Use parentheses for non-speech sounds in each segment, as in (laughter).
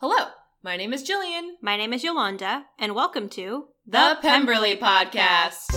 Hello, my name is Jillian. My name is Yolanda, and welcome to The Pemberley Podcast.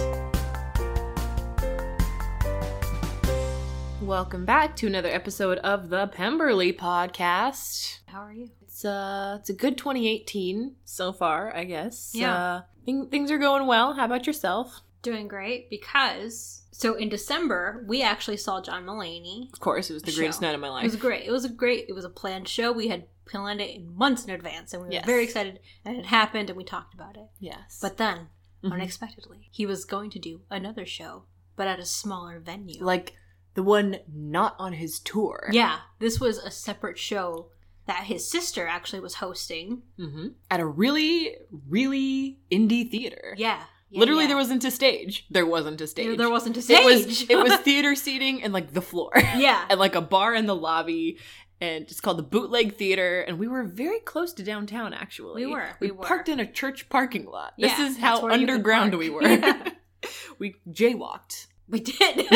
Welcome back to another episode of the Pemberley Podcast. How are you? It's uh, it's a good 2018 so far, I guess. Yeah. uh, thing- things are going well. How about yourself? Doing great because so in December we actually saw John Mulaney. Of course, it was the greatest Show. night of my life. It was great. It was a great. It was a planned show. We had planned it in months in advance, and we were Yes. very excited. And it happened, and we talked about it. Yes, But then, Mhm. unexpectedly, he was going to do another show, but at a smaller venue. like the one not on his tour. yeah, this was a separate show that his sister actually was hosting. hmm At a really, really indie theater. Yeah. Yeah, Literally, yeah. there wasn't a stage. There wasn't a stage. There, there wasn't a stage. It was it was (laughs) theater seating and like the floor. yeah. (laughs) and like a bar in the lobby and it's called the bootleg theater and we were very close to downtown actually We were, we were. parked in a church parking lot this is how where you could underground we were Yeah. (laughs) we jaywalked We did.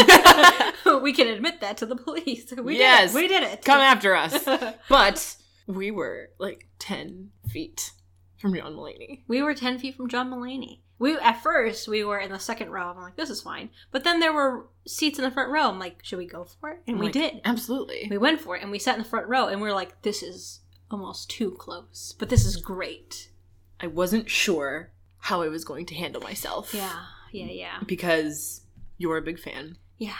we can admit that to the police. We Yes. did it. We did it. come after us but we were like 10 feet from john mulaney we were 10 feet from John Mulaney. We At first, we were in the second row. I'm like, this is fine. But then there were seats in the front row. I'm like, should we go for it? And I'm we like, did. absolutely We went for it and we sat in the front row and we are like, this is almost too close. But this is great. i wasn't sure how i was going to handle myself Yeah. Yeah. Yeah. because you're a big fan Yeah.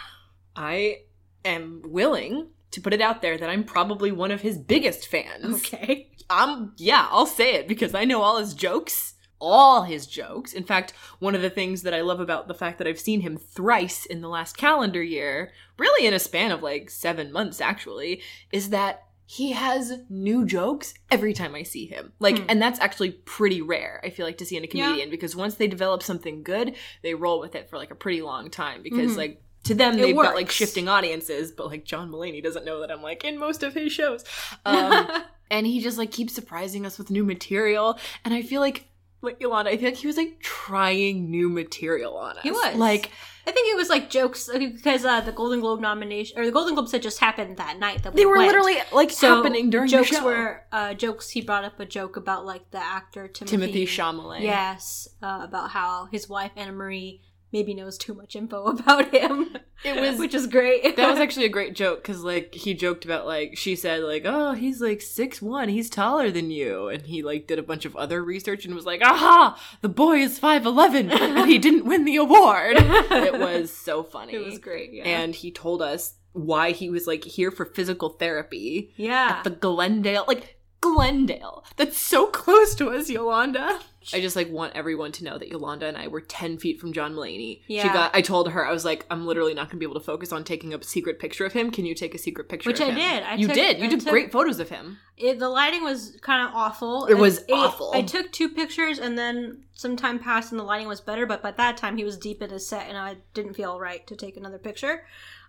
I am willing to put it out there that I'm probably one of his biggest fans. Okay. I'm yeah, I'll say it because I know all his jokes. All his jokes. In fact, one of the things that I love about the fact that I've seen him thrice in the last calendar year, really in a span of like seven months actually, is that he has new jokes every time I see him. Like, Hmm. and that's actually pretty rare, I feel like, to see in a Yeah. comedian because once they develop something good, they roll with it for like a pretty long time because, Mhm. like, to them, It they've got like shifting audiences, but like John Mulaney doesn't know that I'm like in most of his shows. (laughs) Um, and he just like keeps surprising us with new material and i feel like like Yolanda, I feel like he was like trying new material on us. He was. like I think it was like jokes because uh, the Golden Globe nomination or the Golden Globes had just happened that night that we they were went. literally like so happening during jokes the show. were uh, jokes. He brought up a joke about like the actor Timothy, Timothée Chalamet. Yes, uh, about how his wife Anna Marie maybe knows too much info (laughs) about him. It was- which is great. that was (laughs) actually a great joke because like he joked about like she said like oh he's like six one he's taller than you and he like did a bunch of other research and was like aha the boy is five eleven and he didn't win the award it was so funny it was great. Yeah, and he told us why he was like here for physical therapy yeah, at the Glendale, like Glendale. That's so close to us, Yolanda. I just like want everyone to know that Yolanda and I were 10 feet from John Mulaney. Yeah. She got I told her I was like I'm literally not going to be able to focus on taking a secret picture of him. Can you take a secret picture Which of I him? did. I you took- did. You I took- great photos of him. It, the lighting was kind of awful. It was awful. I took two pictures, and then some time passed, and the lighting was better. But by that time, he was deep in his set, and I didn't feel right to take another picture.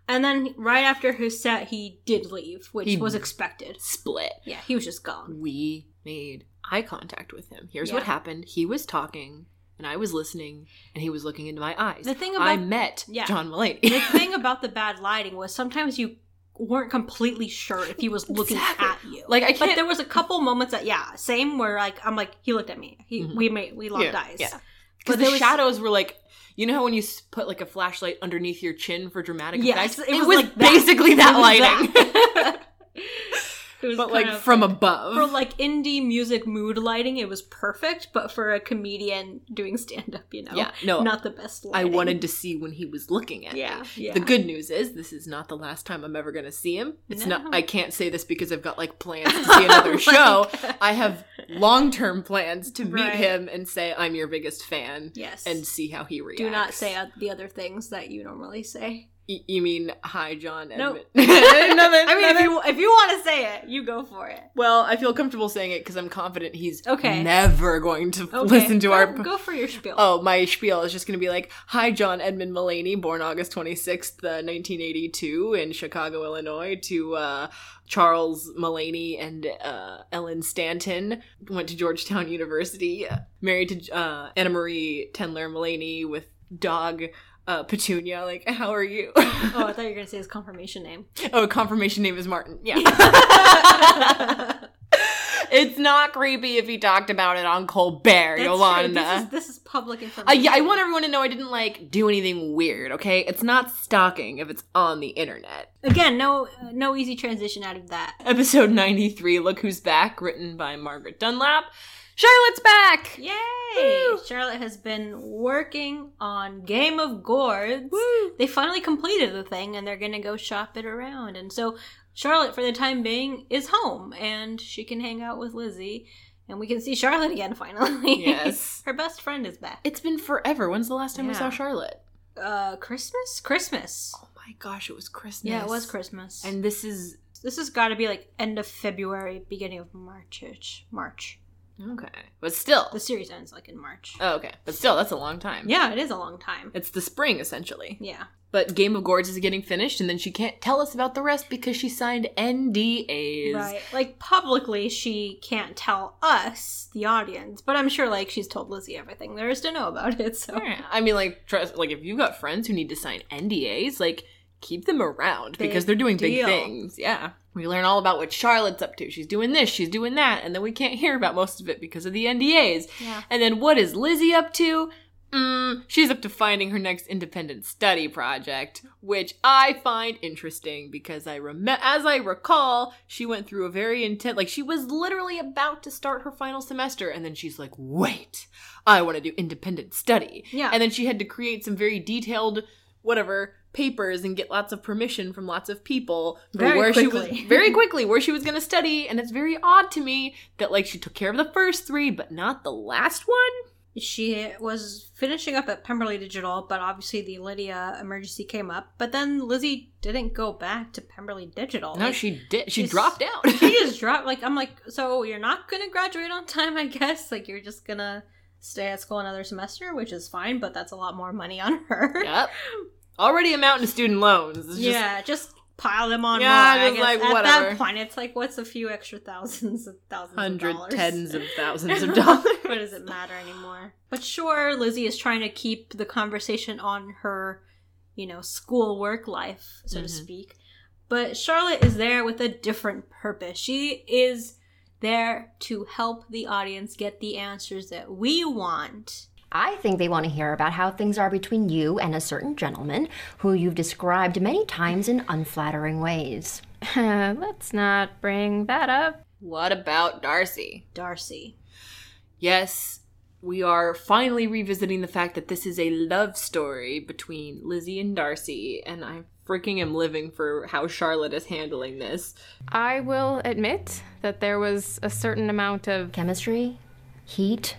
And then right after his set, he did leave, which He- was expected. Split. Yeah, he was just gone. We made eye contact with him. Here's Yeah. what happened. He was talking and I was listening and he was looking into my eyes. The thing about I met Yeah. John Mulaney. The (laughs) thing about the bad lighting was sometimes you weren't completely sure if he was looking Exactly. at you. like I can't there was a couple moments that yeah, same where like I'm like he looked at me. He Mhm. we made we locked Yeah, eyes. yeah. But because the was- shadows were like you know how when you put like a flashlight underneath your chin for dramatic Yes, effect it it was was, like basically that was lighting that. (laughs) It was but like from above for like indie music mood lighting, it was perfect. But for a comedian doing stand up, you know, yeah no not the best. i wanted to see when he was looking at Yeah, me yeah. the good news is this is not the last time i'm ever going to see him it's No. not i can't say this because i've got like plans to see another (laughs) (laughs) show i have long-term plans to meet Right. him and say i'm your biggest fan yes, and see how he reacts do not say the other things that you normally say. Y- you mean hi john No. Edmund- (laughs) nothing, I mean, if you if you want to say it, you go for it. Well, I feel comfortable saying it because I'm confident he's Okay. never going to Okay, listen to go, our. go for your spiel. Oh, my spiel is just going to be like, "Hi, John Edmund Mulaney, born August 26th, uh, 1982, in Chicago, Illinois." To uh, Charles Mulaney and uh, Ellen Stanton, went to Georgetown (laughs) University, uh, married to uh, Anna Marie Tendler Mulaney with dog uh, Petunia. Like, (laughs) how are you? Oh, I thought you were gonna say his confirmation name. (laughs) oh, confirmation name is Martin. Yeah. (laughs) it's not creepy if he talked about it on Colbert, That's. Yolanda. This is, this is public Uh, yeah, I want everyone to know I didn't like do anything weird. Okay, it's not stalking if it's on the internet. Again, no uh, no easy transition out of that. Episode ninety three. Look who's back. Written by Margaret Dunlap. Charlotte's back. Yay! Woo! Charlotte has been working on Game of Gourds. Woo. They finally completed the thing and they're gonna go shop it around. And so Charlotte, for the time being, is home and she can hang out with Lizzie. And we can see Charlotte again (laughs) finally. Yes. (laughs) Her best friend is back. It's been forever. When's the last time we saw Charlotte? Uh Christmas? Christmas. Oh my gosh, it was Christmas. Yeah, it was Christmas. And this is this has got to be like end of February, beginning of March. March. Okay, but still. The series ends like in March. Oh, okay, but still, that's a long time. Yeah, it is a long time. It's the spring essentially. Yeah. But Game of Gourds is getting finished, and then she can't tell us about the rest because she signed NDAs. Right. Like publicly she can't tell us, the audience, but I'm sure like she's told Lizzie everything there is to know about it. So Yeah. I mean, like, trust, like if you've got friends who need to sign NDAs, like keep them around because they're doing big things. Yeah, we learn all about what Charlotte's up to. She's doing this, she's doing that, and then we can't hear about most of it because of the NDAs. Yeah. And then what is Lizzie up to? Mm, she's up to finding her next independent study project, which I find interesting because I remember, as I recall, she went through a very intense like she was literally about to start her final semester and then she's like, "Wait, I want to do independent study." Yeah. And then she had to create some very detailed whatever papers and get lots of permission from lots of people for Very where she quickly. was very (laughs) quickly where she was going to study and it's very odd to me that like she took care of the first 3 but not the last one. She was finishing up at Pemberley Digital, but obviously the Lydia emergency came up. But then Lizzie didn't go back to Pemberley Digital. No, Like, she did. She dropped out. (laughs) she (laughs) just dropped like I'm like, so you're not gonna graduate on time, I guess. Like you're just gonna stay at school another semester, which is fine, but that's a lot more money on her. yep. Already amounting to student loans. It's yeah, just pile them on Yeah, more. Just like, At whatever. that point, it's like, what's a few extra thousands of thousands hundred of dollars? tens of thousands of (laughs) dollars. what does it matter anymore? But sure, Lizzie is trying to keep the conversation on her, you know, school work life, so to Mhm. speak. But Charlotte is there with a different purpose. She is there to help the audience get the answers that we want. I think they want to hear about how things are between you and a certain gentleman who you've described many times in unflattering ways. (laughs) Let's not bring that up. What about Darcy? Darcy. Yes, we are finally revisiting the fact that this is a love story between Lizzie and Darcy, and I freaking am living for how Charlotte is handling this. I will admit that there was a certain amount of Chemistry, heat,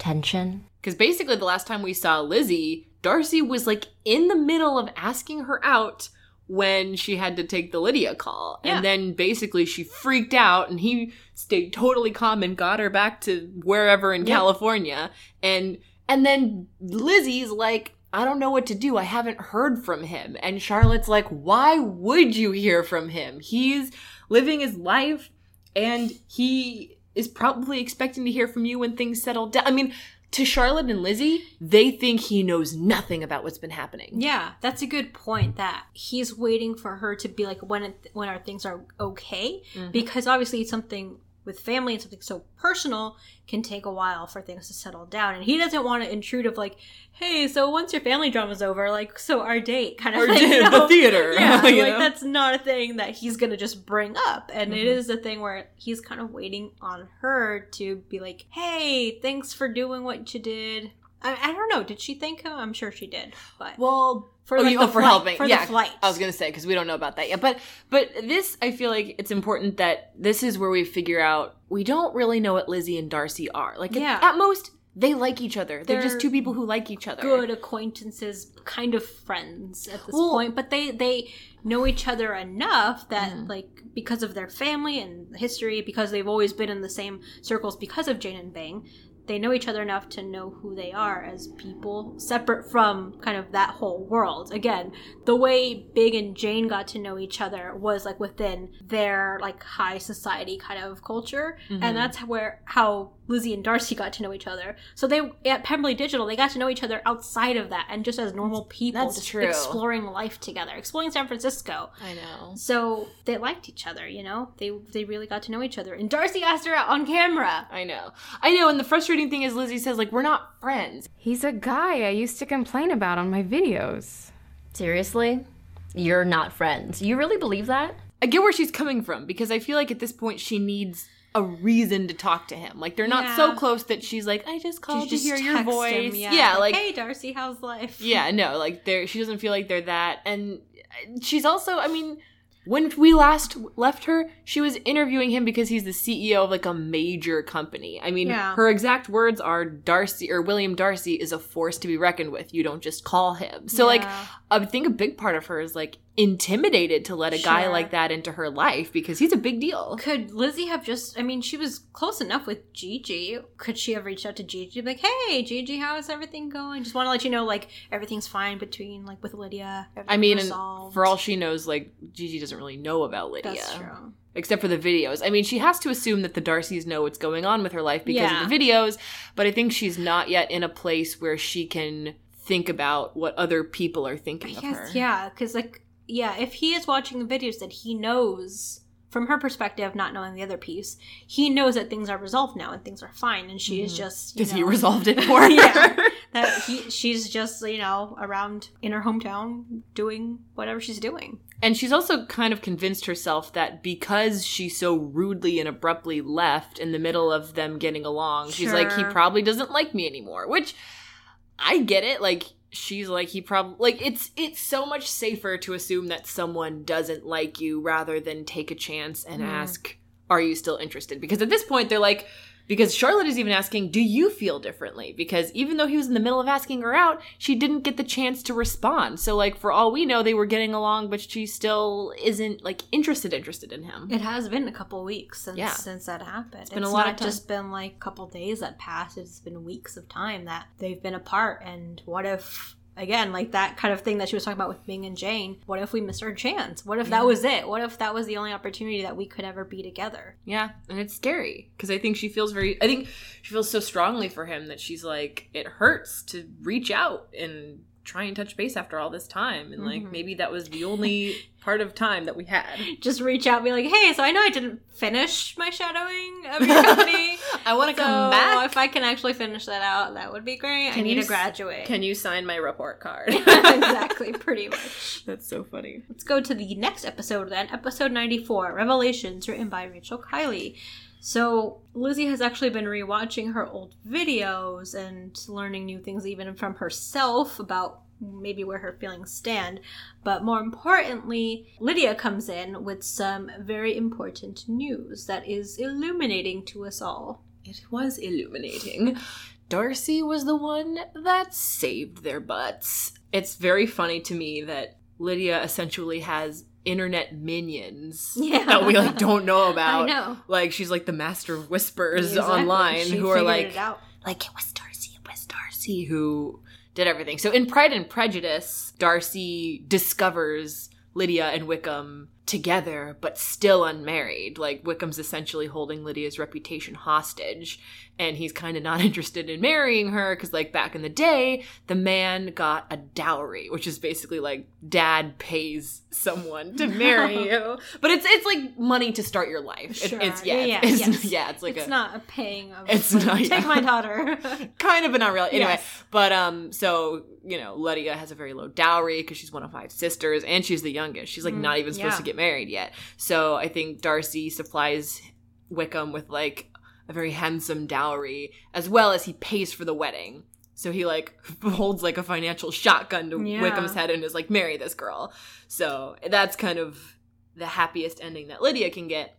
tension. Because basically, the last time we saw Lizzie, Darcy was like in the middle of asking her out when she had to take the Lydia call. Yeah. And then basically she freaked out and he stayed totally calm and got her back to wherever in Yeah. California. And and then Lizzie's like, I don't know what to do. I haven't heard from him. And Charlotte's like, why would you hear from him? He's living his life and he is probably expecting to hear from you when things settle down. I mean, to Charlotte and Lizzie, they think he knows nothing about what's been happening. Yeah, that's a good point. That he's waiting for her to be like when it, when our things are okay, Mhm. because obviously it's something with family and something so personal can take a while for things to settle down, and he doesn't want to intrude of like, hey, so once your family drama's over, like, so our date kind of Or thing, (laughs) you the theater. (laughs) Yeah, like know? that's not a thing that he's gonna just bring up, and it Mhm. is a thing where he's kind of waiting on her to be like, hey, thanks for doing what you did. I, I don't know. Did she thank him? I'm sure she did, but Well, for oh, like, you, the oh, for flight- helping. for yeah, the flight. I was gonna say because we don't know about that yet. But but this, I feel like it's important that this is where we figure out we don't really know what Lizzie and Darcy are. Like at- Yeah. at, most, they like each other. They're, just They're two people who like each other. good acquaintances, kind of friends at this Well- point, but they they know each other enough that Mhm. like because of their family and history, because they've always been in the same circles because of Jane and Bing, they know each other enough to know who they are as people, separate from kind of that whole world. Again, the way Bing and Jane got to know each other was like within their like high society kind of culture, Mm-hmm. and that's where how Lizzie and Darcy got to know each other. So they at Pemberley Digital, they got to know each other outside of that, and just as normal people, That's just true. exploring life together, exploring San Francisco. I know. So they liked each other, you know. They they really got to know each other. And Darcy asked her out on camera. I know. I know. And the frustrating thing is, Lizzie says, like, we're not friends. He's a guy I used to complain about on my videos. Seriously? You're not friends. You really believe that? I get where she's coming from because I feel like at this point she needs a reason to talk to him. Like, they're not so close that she's like, I just called She to hear your text him, voice. yeah. yeah, like, hey Darcy, how's life? (laughs) yeah, no, like, they're, she doesn't feel like they're that. And she's also, I mean, when we last left her, she was interviewing him because he's the CEO of like a major company. I mean, Yeah. her exact words are Darcy or William Darcy is a force to be reckoned with. You don't just call him. So like Yeah. I think a big part of her is like intimidated to let a guy like that into her life because he's a big deal. Could Lizzie have just? I mean, she was close enough with Gigi. Could she have reached out to Gigi, like, "Hey, Gigi, how is everything going? Just want to let you know, like, everything's fine between, like, with Lydia. I mean, for all she knows, like Gigi doesn't really know about Lydia. that's true. except for the videos. I mean, she has to assume that the Darcys know what's going on with her life because Yeah. of the videos, but I think she's not yet in a place where she can think about what other people are thinking of her. Yes, yeah, because like, yeah, if he is watching the videos, that he knows from her perspective, not knowing the other piece, he knows that things are resolved now and things are fine, and she is mm-hmm. just Because he resolved it (laughs) for her. yeah, that he, she's just you know around in her hometown doing whatever she's doing. And she's also kind of convinced herself that because she so rudely and abruptly left in the middle of them getting along, she's like, he probably doesn't like me anymore. Which I get it. Like, she's like, he probably like it's it's so much safer to assume that someone doesn't like you rather than take a chance and Mhm. ask, Are you still interested? Because at this point they're like because Charlotte is even asking, Do you feel differently? Because even though he was in the middle of asking her out, she didn't get the chance to respond. So, like, for all we know, they were getting along, but she still isn't, like, interested, interested in him. It has been a couple weeks since Yeah. since that happened. It's been a lot not of time. just been like a couple days that passed. It's been weeks of time that they've been apart. And what if again, like that kind of thing that she was talking about with Bing and Jane? What if we missed our chance? What if that was it? What if that was the only opportunity that we could ever be together? Yeah, and it's scary because I think she feels very. I think she feels so strongly for him that she's like, it hurts to reach out and try and touch base after all this time, and like Mhm. maybe that was the only (laughs) part of time that we had. Just reach out and be like, hey, so I know I didn't finish my shadowing of your (laughs) company. I want to so come back. if I can actually finish that out, that would be great. I need to graduate. Can you sign my report card? (laughs) (laughs) exactly, pretty much. That's so funny. Let's go to the next episode then, episode 94, Revelations, written by Rachel Kiley. So, Lizzie has actually been rewatching her old videos and learning new things even from herself about maybe where her feelings stand. But more importantly, Lydia comes in with some very important news that is illuminating to us all. It was illuminating. Darcy was the one that saved their butts. It's very funny to me that Lydia essentially has internet minions Yeah. that we like don't know (laughs) about. I know. Like she's like the master of whispers Exactly. online She who are like it like it was Darcy, it was Darcy who did everything. So in Pride and Prejudice, Darcy discovers Lydia and Wickham together, but still unmarried. Like Wickham's essentially holding Lydia's reputation hostage, and he's kind of not (laughs) interested in marrying her because, like back in the day, the man got a dowry, which is basically like dad pays someone to (laughs) marry you, but it's it's like money to start your life. It- Sure. it's yeah, Yeah, it's, yeah, it's- (laughs) yes. yeah, it's like it's a not a paying of It's like, not- take yeah. my daughter. kind of but not really anyway Yes. but um so you know lydia has a very low dowry because she's one of five sisters and she's the youngest she's like Mm, not even supposed yeah. to get married yet so i think darcy supplies wickham with like a very handsome dowry as well as he pays for the wedding so he like (laughs) holds like a financial shotgun to Yeah. wickham's head and is like marry this girl so that's kind of the happiest ending that lydia can get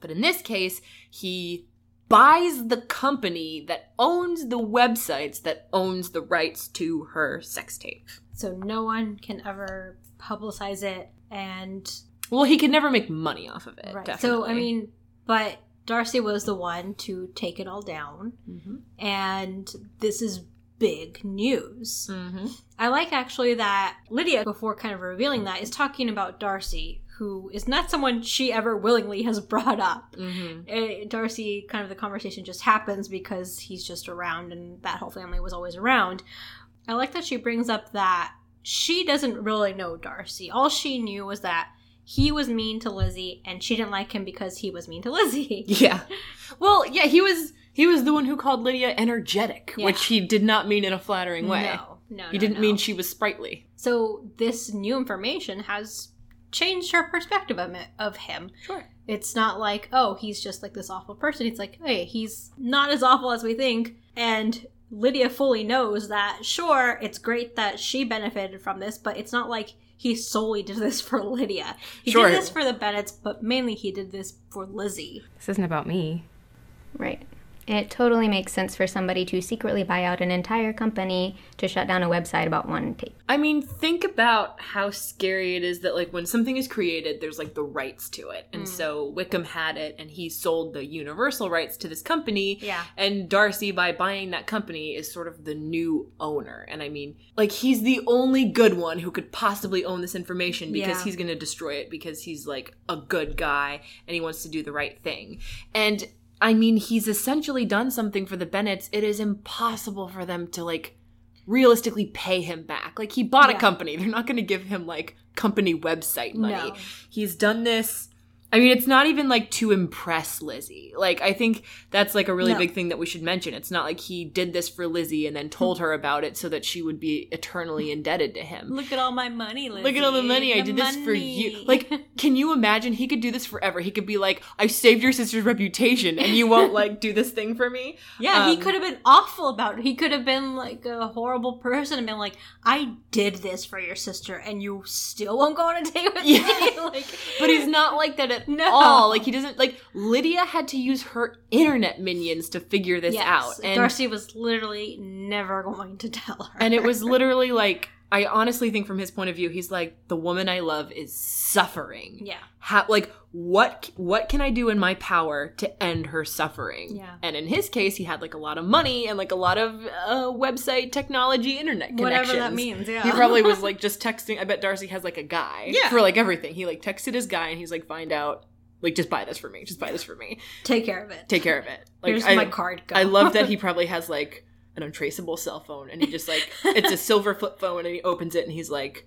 but in this case he buys the company that owns the websites that owns the rights to her sex tape. so no one can ever publicize it and Well, he could never make money off of it. right. Definitely. So I mean, but Darcy was the one to take it all down, Mhm. and this is big news. Mm-hmm. I like actually that Lydia, before kind of revealing that, is talking about Darcy, who is not someone she ever willingly has (laughs) brought up. Mm-hmm. Uh, Darcy, kind of the conversation just happens because he's just around and that whole family was always around. I like that she brings up that she doesn't really know Darcy. All she knew was that he was mean to Lizzie and she didn't like him because he was mean to Lizzie. (laughs) (laughs) Yeah. Well, yeah, he was he was the one who called Lydia energetic, Yeah. which he did not mean in a flattering way. No, no, He no, didn't no. mean she was sprightly. So this new information has changed her perspective of, it, of him. Sure. It's not like, oh, he's just like this awful person. It's like, hey, he's not as awful as we think. And Lydia fully knows that, sure, it's great that she benefited from this, but it's not like he solely did this for Lydia. He Sure. did this for the Bennets, but mainly he did this for Lizzie. This isn't about me. Right. It totally makes sense for somebody to secretly buy out an entire company to shut down a website about one tape. I mean, think about how scary it is that like when something is created, there's like the rights to it. And mm. so Wickham had it and he sold the universal rights to this company. Yeah. And Darcy, by buying that company, is sort of the new owner. And I mean, like he's the only good one who could possibly own this information because Yeah. he's gonna destroy it because he's like a good guy and he wants to do the right thing. And I mean, he's essentially done something for the Bennets. It is impossible for them to like realistically pay him back. Like he bought Yeah. a company. They're not going to give him like company website money. No. He's done this I mean, it's not even like to impress Lizzie. Like, I think that's like a really No. big thing that we should mention. It's not like he did this for Lizzie and then told her about it so that she would be eternally indebted to him. Look at all my money, Lizzie. Look at all the money. I The did this for you. Like, (laughs) can you imagine? He could do this forever. He could be like, I saved your sister's reputation and you won't like do this thing for me. (laughs) Yeah, he Um, could have been awful about it. He could have been like a horrible person and been like, "I did this for your sister, and you still won't go on a date with (laughs) Yeah. me." like, But he's not like that at No. all. Like he doesn't like Lydia had to use her internet minions to figure this Yes, out. And Darcy was literally never (laughs) going to tell her. and it was literally like I honestly think from his point of view, he's like the woman I love is suffering. yeah, How like what what can I do in my power to end her suffering? Yeah. And in his case, he had like a lot of money and like a lot of uh, website technology, internet connections. whatever that means. Yeah, He probably was (laughs) like just texting. I bet Darcy has like a guy Yeah. for like everything. He like texted his guy and he's like, find out, like, just buy this for me. Just buy this for me. take care of it. Take care of it. Like, Here's I, my card. Go. I love that he (laughs) probably has like an untraceable cell phone and he just like it's a (laughs) silver flip phone and he opens it and he's like,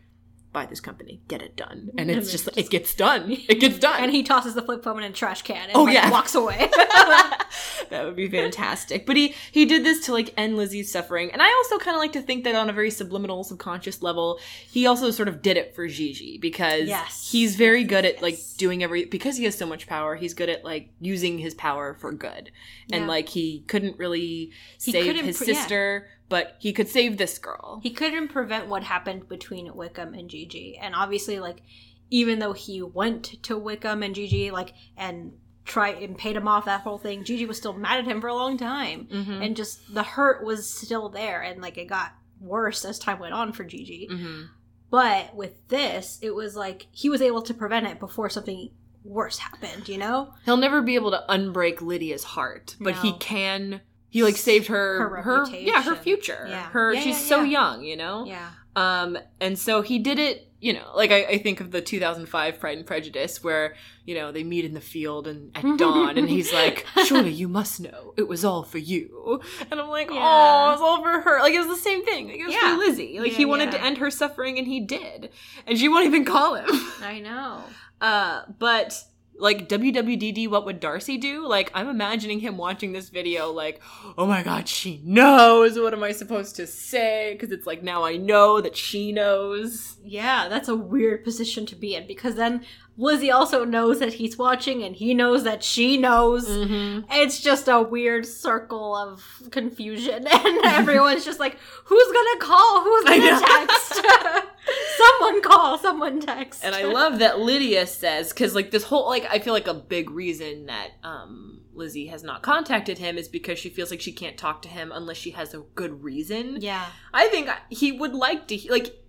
buy this company, get it done, mm-hmm. and it's just like it gets done. (laughs) It gets done. and he tosses the flip phone in a trash can. And Oh, like, yeah. walks away. (laughs) (laughs) that would be fantastic. But he he did this to like end Lizzie's suffering, and I also kind of like to think that on a very subliminal, subconscious level, he also sort of did it for Gigi because Yes. he's very good at like doing every because he has so much power. He's good at like using his power for good, and Yeah. like he couldn't really He save couldn't his sister. yeah. But he could save this girl. he couldn't prevent what happened between Wickham and Gigi. And obviously, like, even though he went to Wickham and Gigi, like, and try and paid him off that whole thing, Gigi was still mad at him for a long time. Mhm. And just the hurt was still there. And, like, it got worse as time went on for Gigi. Mhm. But with this, it was like he was able to prevent it before something worse happened, you know? He'll never be able to unbreak Lydia's heart, but he can. He like saved her, Her her, yeah, her future. Yeah. Her, Yeah, she's yeah, so young, you know. Yeah. Um, and so he did it, you know, like I, I think of the 2005 Pride and Prejudice, where you know they meet in the field and at (laughs) dawn, and he's like, "Surely you must know it was all for you," and I'm like, "Oh, it was all for her." Like it was the same thing. Like, it was for Lizzie. Like he wanted to end her suffering, and he did, and she won't even call him. I know. (laughs) Uh, but like WWDD, what would Darcy do? Like, I'm imagining him watching this video, like, oh my god, she knows. What am I supposed to say? Because it's like now I know that she knows. Yeah, that's a weird position to be in because then Lizzie also knows that he's watching and he knows that she knows. Mm-hmm. It's just a weird circle of confusion, (laughs) and everyone's just like, "Who's gonna call? Who's gonna text? (laughs) (laughs) someone call, someone text." And I love that Lydia says, because like this whole, like, I feel like a big reason that um Lizzie has not contacted him is because she feels like she can't talk to him unless she has a good reason. yeah, I think he would like to, like,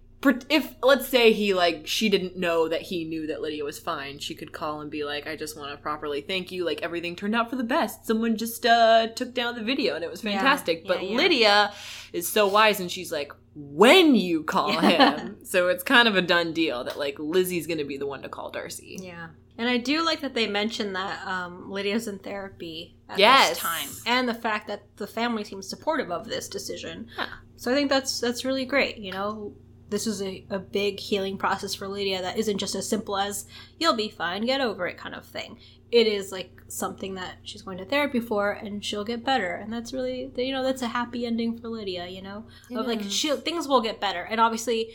if let's say he like she didn't know that he knew that Lydia was fine, she could call and be like, "I just want to properly thank you. Like everything turned out for the best. Someone just uh took down the video and it was Yeah, fantastic." but yeah, yeah. Lydia is so wise and she's like, "When you call Yeah. him." (laughs) So it's kind of a done deal that like Lizzie's going to be the one to call Darcy. Yeah. And I do like that they mentioned that um, Lydia's in therapy at Yes. this time, and the fact that the family seems supportive of this decision. Yeah. So I think that's that's really great. You know, this is a, a big healing process for Lydia that isn't just as simple as "you'll be fine, get over it" kind of thing. It is like something that she's going to therapy for, and she'll get better. And that's really, you know, that's a happy ending for Lydia. You know, of like she things will get better, and obviously,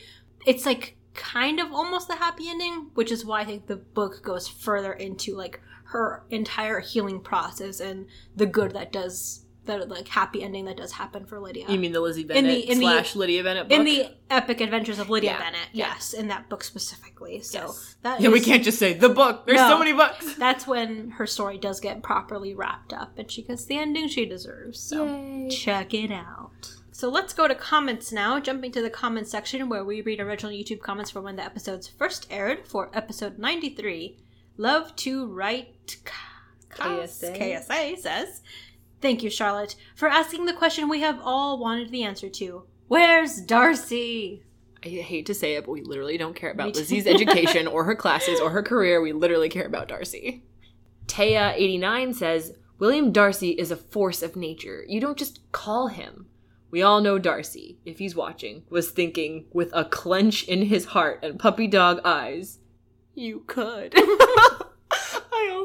it's like kind of almost the happy ending, which is why I think the book goes further into like her entire healing process and the good that does that like happy ending that does happen for Lydia. You mean the Lizzie In Bennet the- in the- slash Lydia Bennet book? in the epic adventures of Lydia Yeah, Bennet, yeah. yes, in that book specifically. So Yes. that yeah, we can't just say the book. There's No. so many books. (laughs) That's when her story does get properly wrapped up, and she gets the ending she deserves. So check it out. So let's go to comments now, jumping to the comments section where we read original YouTube comments from when the episodes first aired for episode 93. Love to write KSA. KSA says, Thank you, Charlotte, for asking the question we have all wanted the answer to. Where's Darcy? I hate to say it, but we literally don't care about. Lizzie's education or her classes or her career. We literally care about Darcy. Taya89 says William Darcy is a force of nature. You don't just call him. We all know Darcy, if he's watching, was thinking with a clench in his heart and puppy dog eyes. You could. (laughs)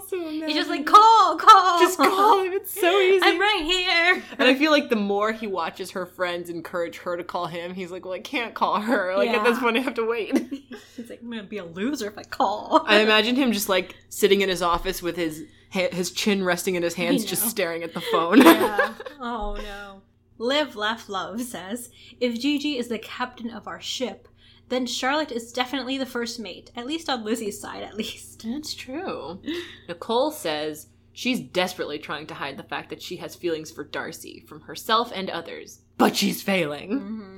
Also imagine. He's just like, call, call. Just call him. It's so (laughs) easy. I'm right here. And I feel like the more he watches her friends encourage her to call him, he's like, well, I can't call her. (laughs) Like, at this point, I have to wait. (laughs) He's like, I'm gonna be a loser if I call. I imagine him just like sitting in his office with his his chin resting in his hands, just staring at the phone. yeah. Oh no. Live, laugh, love says if Gigi is the captain of our ship, then Charlotte is definitely the first mate, at least on Lizzie's side, at least. That's true. Nicole says she's desperately trying to hide the fact that she has feelings for Darcy from herself and others, but she's failing.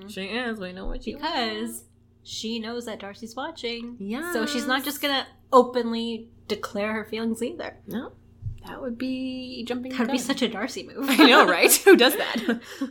Mhm. She is. We know what she Because she knows that Darcy's watching. Yeah. So she's not just gonna openly declare her feelings either. No, that would be jumping. That'd be such a Darcy move. I know, right? (laughs) Who does that? (laughs)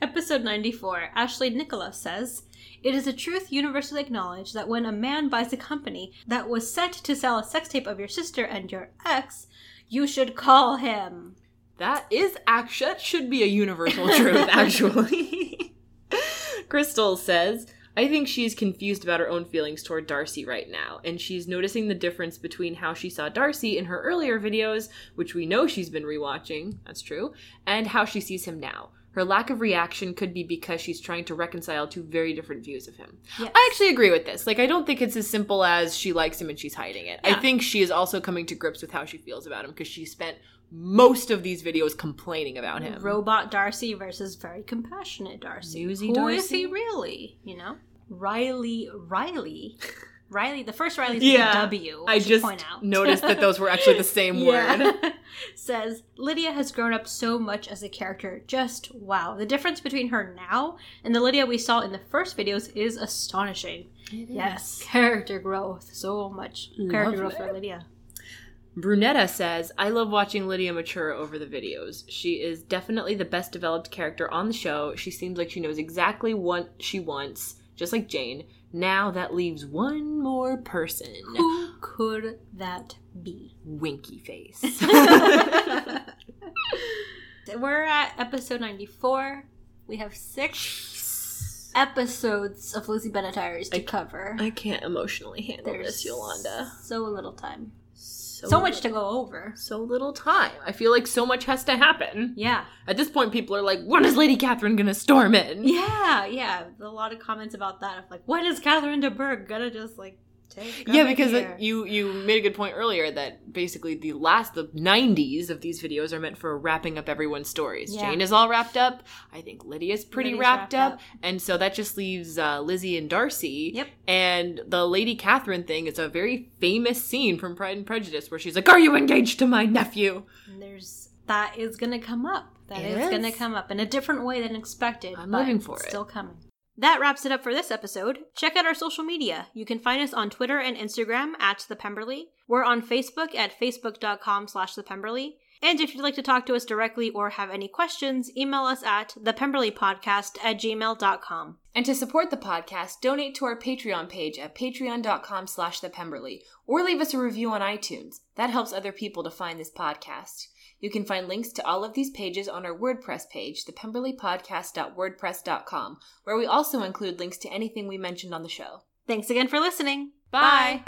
Episode 94, Ashley Nicholas says, It is a truth universally acknowledged that when a man buys a company that was set to sell a sex tape of your sister and your ex, you should call him. That is actually that should be a universal truth, (laughs) actually. (laughs) Crystal says, I think she's confused about her own feelings toward Darcy right now, and she's noticing the difference between how she saw Darcy in her earlier videos, which we know she's been rewatching, that's true, and how she sees him now. Her lack of reaction could be because she's trying to reconcile two very different views of him. Yes. I actually agree with this. Like, I don't think it's as simple as she likes him and she's hiding it. I think she is also coming to grips with how she feels about him because she spent most of these videos complaining about him. Robot Darcy versus very compassionate Darcy. Newsy Who is Darcy? he really? You know? Riley, Riley. (laughs) Riley, the first Riley's Yeah, W. I just point out. noticed that those were actually the (laughs) same word. (laughs) Says Lydia has grown up so much as a character. Just wow. The difference between her now and the Lydia we saw in the first videos is astonishing. Yes, character growth. So much character growth for Lydia. Brunetta says, I love watching Lydia mature over the videos. She is definitely the best developed character on the show. She seems like she knows exactly what she wants, just like Jane. Now that leaves one more person. Who could that be? Winky face. (laughs) (laughs) We're at episode 94. We have six episodes of Lizzie Bennet Diaries to cover. I can't emotionally handle There's this, Yolanda. so little time. So, So much to go over. So little time. I feel like so much has to happen. Yeah. At this point, people are like, when is Lady Catherine gonna storm in? Yeah, yeah. A lot of comments about that of like, when is Catherine de Bourgh gonna just like Yeah, because like, you you made a good point earlier that basically the last the '90s of these videos are meant for wrapping up everyone's stories. Yeah. Jane is all wrapped up. I think Lydia's pretty Lydia's wrapped, wrapped up. and so that just leaves uh, Lizzie and Darcy. Yep. And the Lady Catherine thing is a very famous scene from Pride and Prejudice where she's like, "Are you engaged to my nephew?" And there's that is gonna come up. That It is, gonna come up in a different way than expected. I'm living for it. Still coming. That wraps it up for this episode. Check out our social media. You can find us on Twitter and Instagram at The Pemberley. We're on Facebook at facebook.com slash The Pemberley. And if you'd like to talk to us directly or have any questions, email us at thepemberleypodcast at gmail.com. And to support the podcast, donate to our Patreon page at patreon.com slash thepemberley, or leave us a review on iTunes. That helps other people to find this podcast. You can find links to all of these pages on our WordPress page, thepemberleypodcast.wordpress.com, where we also include links to anything we mentioned on the show. Thanks again for listening. Bye.